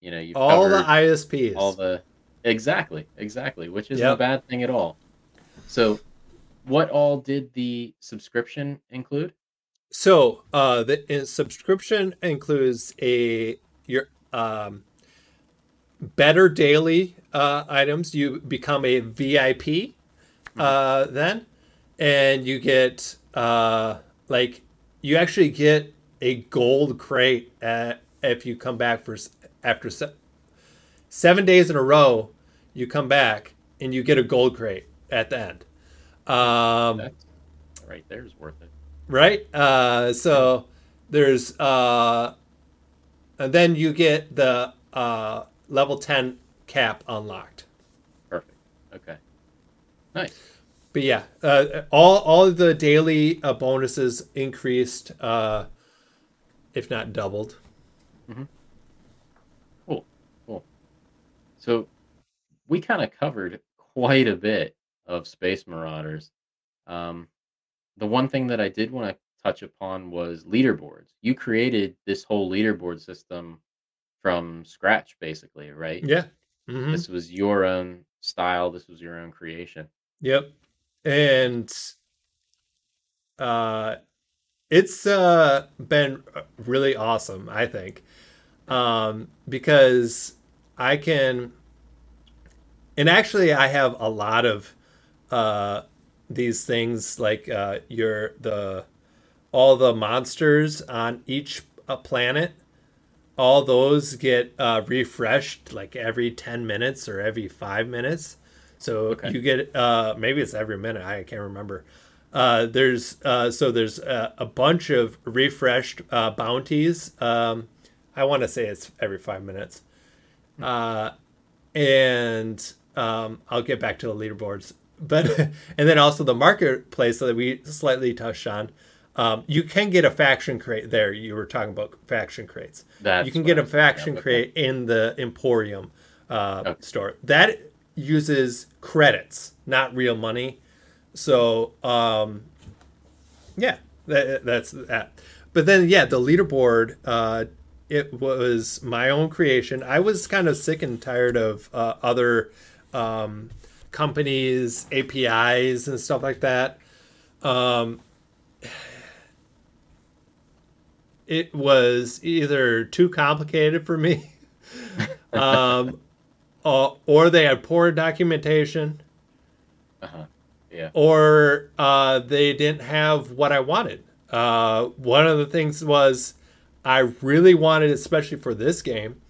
You know, you've All the ISPs. all the exactly, exactly, which isn't a bad thing at all. So, what all did the subscription include? So uh, the subscription includes a your um, better daily uh, items. You become a VIP uh, then, and you get uh, like you actually get a gold crate at, if you come back for after se- seven days in a row. You come back and you get a gold crate at the end. Um, right there's worth it. right? Uh, so there's uh, and then you get the uh, level ten cap unlocked. Perfect. Okay. Nice. But yeah, uh, all all of the daily uh, bonuses increased, uh, if not doubled. Cool. Cool. So we kind of covered quite a bit of Space Marauders. Um, the one thing that I did want to touch upon was leaderboards. You created this whole leaderboard system from scratch, basically, right? Yeah, Mhm. This was your own style. This was your own creation. Yep. And uh it's uh been really awesome, I think. Um because I can and actually I have a lot of uh these things like uh your the all the monsters on each uh, planet all those get uh, refreshed like every 10 minutes or every 5 minutes so Okay. you get uh, maybe it's every minute i can't remember uh, there's uh, so there's a, a bunch of refreshed uh, bounties um, i want to say it's every 5 minutes uh, and um, I'll get back to the leaderboards. But and then also the marketplace that we slightly touched on. Um, you can get a faction crate there. You were talking about faction crates. That's you can get a was thinking of, faction crate in the Emporium uh, Okay. store. That uses credits, not real money. So um, yeah, that, that's that. But then yeah, the leaderboard. Uh, it was my own creation. I was kind of sick and tired of uh, other um, companies, APIs, and stuff like that. Um, it was either too complicated for me, um, uh, or they had poor documentation, Uh-huh. Yeah. or uh, they didn't have what I wanted. Uh, one of the things was I really wanted, especially for this game,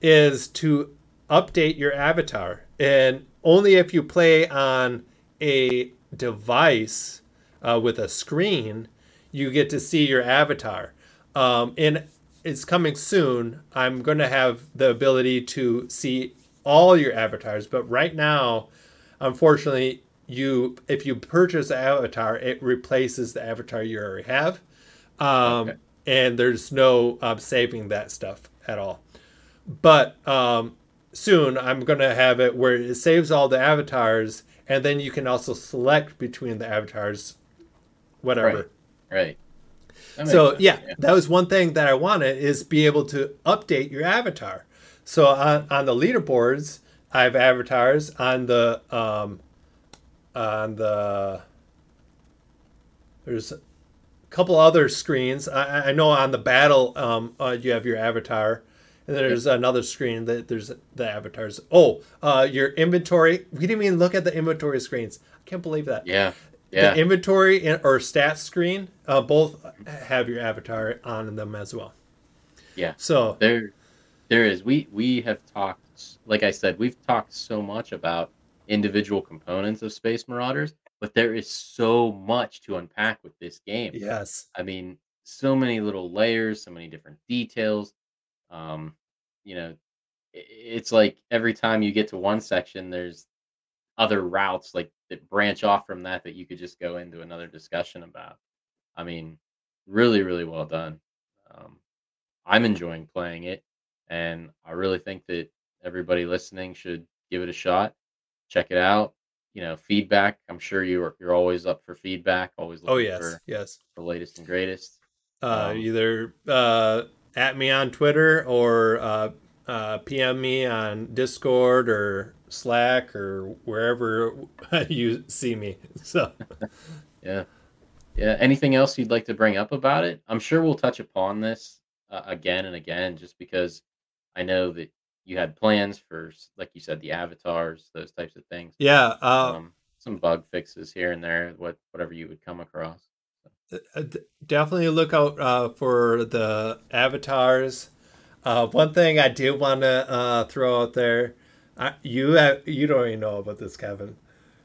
is to update your avatar. And only if you play on a device uh, with a screen, you get to see your avatar. Um, and it's coming soon. I'm going to have the ability to see all your avatars, but right now, unfortunately, you if you purchase an avatar, it replaces the avatar you already have, um, Okay. and there's no um, saving that stuff at all. But um, soon, I'm gonna have it where it saves all the avatars, and then you can also select between the avatars, whatever. Right. Makes So sense, yeah, that was one thing that I wanted is be able to update your avatar. So on, on the leaderboards, I have avatars on the um, on the there's a couple other screens. I, I know on the battle um, uh, you have your avatar, and there's another screen that there's the avatars. Oh, uh, your inventory. We didn't even look at the inventory screens. I can't believe that Yeah. Yeah. the inventory and- or stats screen uh, both have your avatar on them as well. Yeah. So there there is. We we have talked like i said we've talked so much about individual components of space marauders but there is so much to unpack with this game. Yes, i mean so many little layers so many different details. Um you know it's like every time you get to one section there's other routes like that branch off from that that you could just go into another discussion about. I mean really really well done. Um, i'm enjoying playing it and i really think that everybody listening should give it a shot check it out you know feedback i'm sure you're you're always up for feedback always oh yes, for yes. the latest and greatest Uh, Um, either uh, at me on Twitter or uh, uh, PM me on Discord or Slack or wherever you see me. So Yeah. Yeah. Anything else you'd like to bring up about it? I'm sure we'll touch upon this uh, again and again, just because I know that you had plans for, like you said, the avatars, those types of things. yeah, uh, Um, some bug fixes here and there, what whatever you would come across. Uh, d- definitely look out uh, for the avatars. Uh, one thing I do want to uh, throw out there, I, you have, you don't even know about this, Kevin,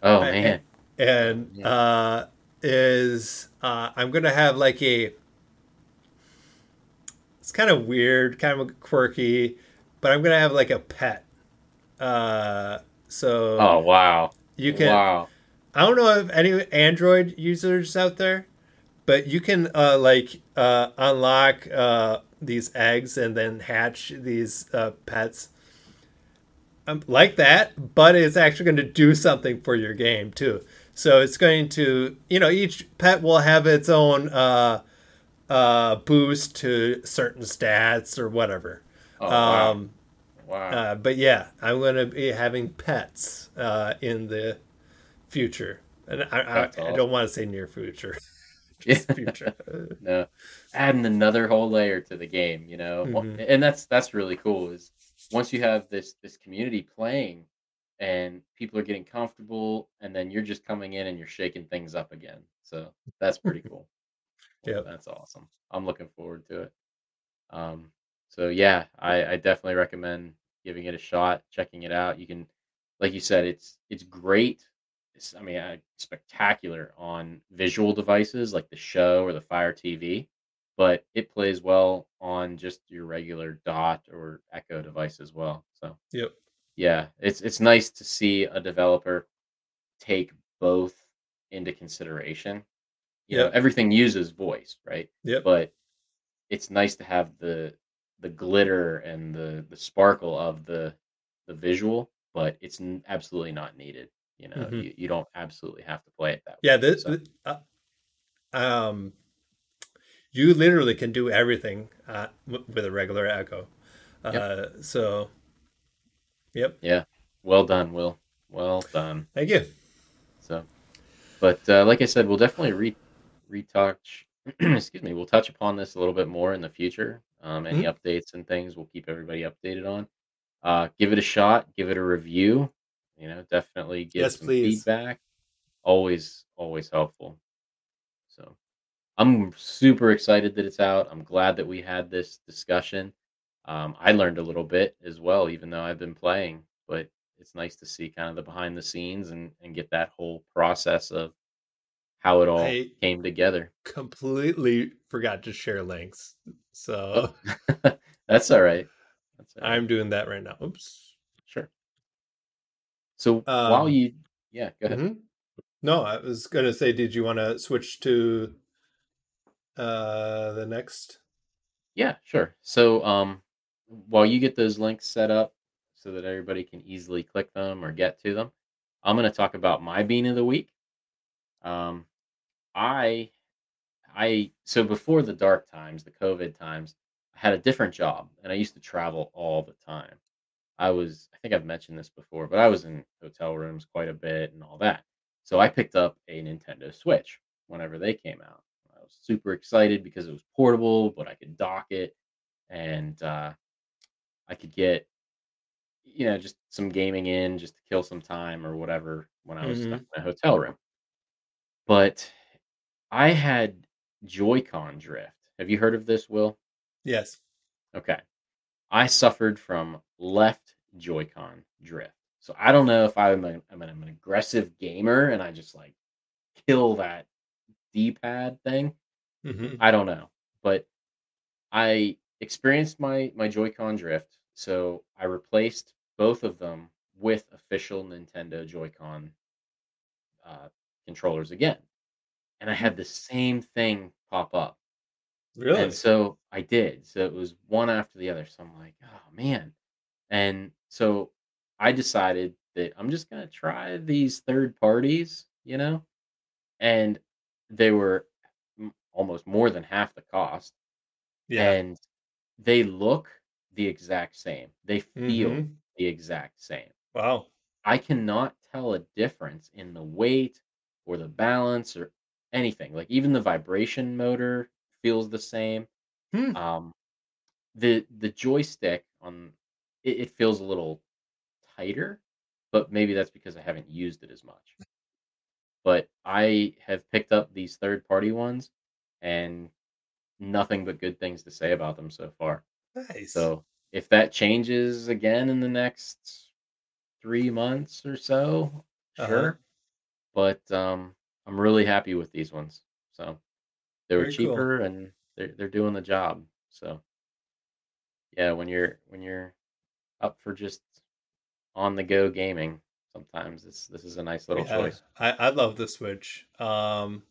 Oh I- man, and Yeah. uh, is uh, I'm gonna have like a. It's kind of weird, kind of quirky, but I'm gonna have like a pet. Uh, so oh wow, you can. wow, I don't know if any Android users out there, but you can uh, like uh, unlock uh, these eggs and then hatch these uh, pets um, like that. But it's actually going to do something for your game too. So it's going to, you know, each pet will have its own uh, uh, boost to certain stats or whatever. oh wow. Um, Wow. Uh, but yeah, I'm going to be having pets uh, in the future. And I, I, That's I don't want to say near future. Just future. no adding another whole layer to the game you know Mhm. and that's that's really cool is once you have this this community playing and people are getting comfortable and then you're just coming in and you're shaking things up again so that's pretty cool Yep. that's awesome i'm looking forward to it um so yeah i i definitely recommend giving it a shot checking it out you can like you said it's it's great it's, I mean, uh, spectacular on visual devices like the show or the Fire TV, but it plays well on just your regular Dot or Echo device as well. So Yep. yeah, it's it's nice to see a developer take both into consideration. You know, everything uses voice, right? yeah But it's nice to have the the glitter and the the sparkle of the the visual, but it's n- absolutely not needed. You know, Mhm. you, you don't absolutely have to play it that way. Yeah, this, So- uh, um, you literally can do everything uh, w- with a regular Echo. Uh, So, yep. Yeah. Well done, Will. Well done. Thank you. So, but uh, like I said, we'll definitely re retouch. excuse me. We'll touch upon this a little bit more in the future. Um, any updates and things, we'll keep everybody updated on. Uh, give it a shot. Give it a review. You know, definitely give Yes, some please. feedback. Always, always helpful. So, I'm super excited that it's out. I'm glad that we had this discussion. Um, I learned a little bit as well, even though I've been playing. But it's nice to see kind of the behind the scenes and and get that whole process of how it all I- came together. Completely forgot to share links. So, That's all right. That's all right. I'm doing that right now. Oops. sure. So while Um, you, yeah, go ahead. Mhm. No, I was going to say, did you want to switch to uh, the next? Yeah, sure. So um, while you get those links set up so that everybody can easily click them or get to them, I'm going to talk about my bean of the week. Um, I, I so before the dark times, the COVID times, I had a different job and I used to travel all the time. I was, I think I've mentioned this before, but I was in hotel rooms quite a bit and all that. So I picked up a Nintendo Switch whenever they came out. I was super excited because it was portable, but I could dock it and uh, I could get, you know, just some gaming in just to kill some time or whatever when I was stuck in a hotel room. But I had Joy-Con drift. Have you heard of this, Will? Yes. Okay. I suffered from left Joy-Con drift. So I don't know if I'm, a, I'm an, I'm an aggressive gamer and I just like kill that D-pad thing. hmm I don't know, but I experienced my my Joy-Con drift, so I replaced both of them with official Nintendo Joy-Con uh, controllers again, and I had the same thing pop up. Really? And so I did. So it was one after the other. So I'm like, oh man. And so I decided that I'm just gonna try these third parties, you know, and they were almost more than half the cost, yeah. and they look the exact same. They feel Mhm. the exact same. Wow. I cannot tell a difference in the weight or the balance or anything. Like even the vibration motor feels the same. Hmm. Um, the the joystick on it, it feels a little tighter, but maybe that's because I haven't used it as much. But I have picked up these third party ones and nothing but good things to say about them so far. Nice. So if that changes again in the next three months or so, Uh-huh. sure. But um, I'm really happy with these ones. So they were Very cool. cheaper and they're they're doing the job. So yeah, when you're when you're up for just on the go gaming, sometimes this this is a nice little Yeah, choice. I, I love the Switch. Um,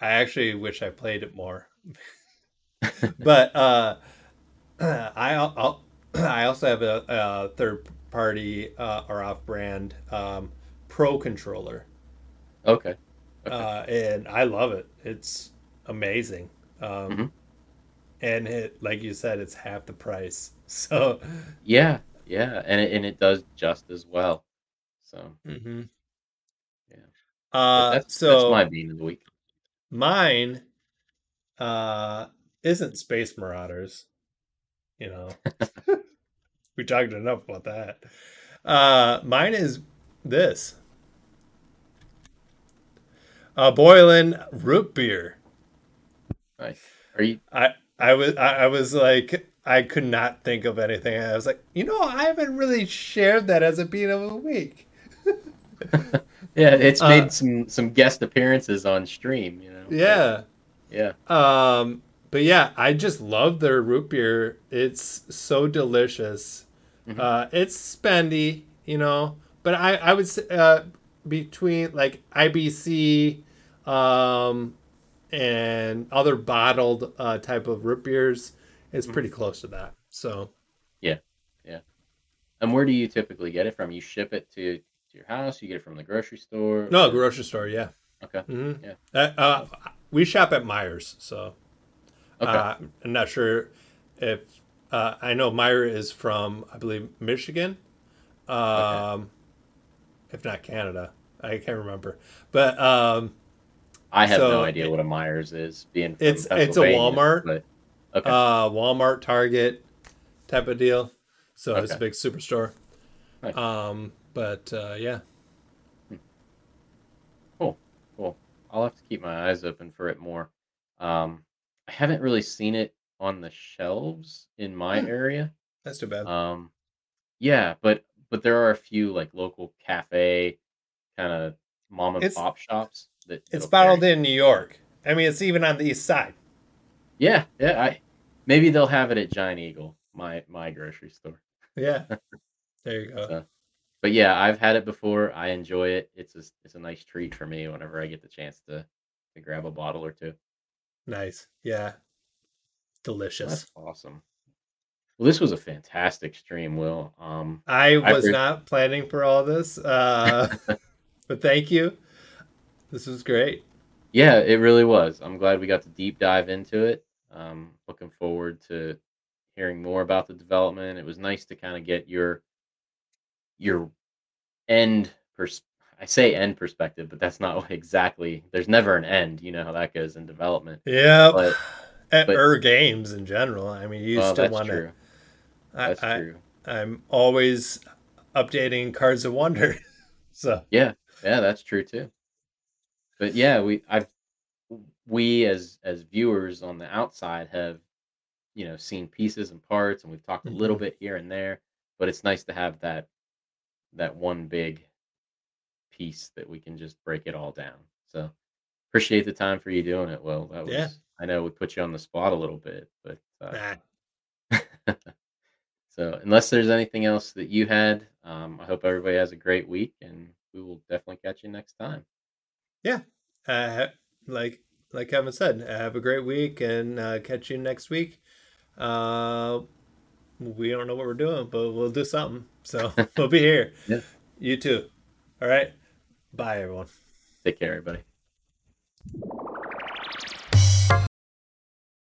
I actually wish I played it more, but uh, I I'll, I also have a, a third party uh, or off brand um, Pro controller, okay. Okay. uh, and I love it. It's amazing. Um, Mhm. and it like you said, it's half the price. So Yeah, yeah, and it, and it does just as well. So mm-hmm. Yeah. Uh, that's so that's my bean of the week. mine uh isn't Space Marauders. You know, we talked enough about that. Uh, mine is this. Uh, Boylan root beer. Nice. Are you? I I was I, I was like I could not think of anything. I was like, you know, I haven't really shared that as a beat of a week. Yeah, it's Uh, made some some guest appearances on stream. You know. but- Yeah. Yeah. Um, but yeah, I just love their root beer. It's so delicious. Mhm. Uh, it's spendy, you know, but I I would say uh, between like IBC, um, and other bottled uh, type of root beers, it's Mhm. pretty close to that. So yeah, yeah. And where do you typically get it from? You ship it to, to your house. You get it from the grocery store. no or- grocery store, yeah. Okay. hmm Yeah. Uh, uh, we shop at Meijers, so Okay. Uh, I'm not sure if uh, I know Meijer is from, I believe, Michigan, um, if not Canada. I can't remember, but um, I have so no idea it- what a Meijers is. Being It's- it's a Walmart. But okay. uh, Walmart, Target type of deal. So it's a big superstore. Nice. Um, but uh, yeah, Cool, Cool. I'll have to keep my eyes open for it more. Um, I haven't really seen it on the shelves in my Hmm. area. that's too bad. Um, yeah, but but there are a few like local cafe kind of mom and It's- pop shops that it's bottled carry- in New York. I mean, it's even on the east side. Yeah, yeah. I maybe they'll have it at Giant Eagle, my my grocery store. Yeah, there you go. So- But yeah, I've had it before. I enjoy it. It's a it's a nice treat for me whenever I get the chance to to grab a bottle or two. Nice. Yeah, delicious. That's awesome. Well, this was a fantastic stream, Will. Um, I I was pre- not planning for all this, uh, but thank you. This was great. yeah, it really was. I'm glad we got to deep dive into it. Um, looking forward to hearing more about the development. It was nice to kind of get your your end pers- I say end perspective, but that's not exactly. There's never an end. You know how that goes in development. Yeah, But- at but- er games in general. I mean, you well, still that's want true. to. That's I, true. I'm always updating Cards of Wonder. so Yeah, yeah, that's true too. But yeah, we I've we as as viewers on the outside have you know seen pieces and parts and we've talked a little Mhm. bit here and there, but it's nice to have that that one big piece that we can just break it all down. So appreciate the time for you doing it. Well, that was Yeah. I know we put you on the spot a little bit, but uh, nah, so unless there's anything else that you had, um, I hope everybody has a great week and we will definitely catch you next time. Uh, like like Kevin said, have a great week and uh, catch you next week. Uh, we don't know what we're doing, but we'll do something. So we'll be here. Yeah. You too. All right. Bye, everyone. Take care, everybody.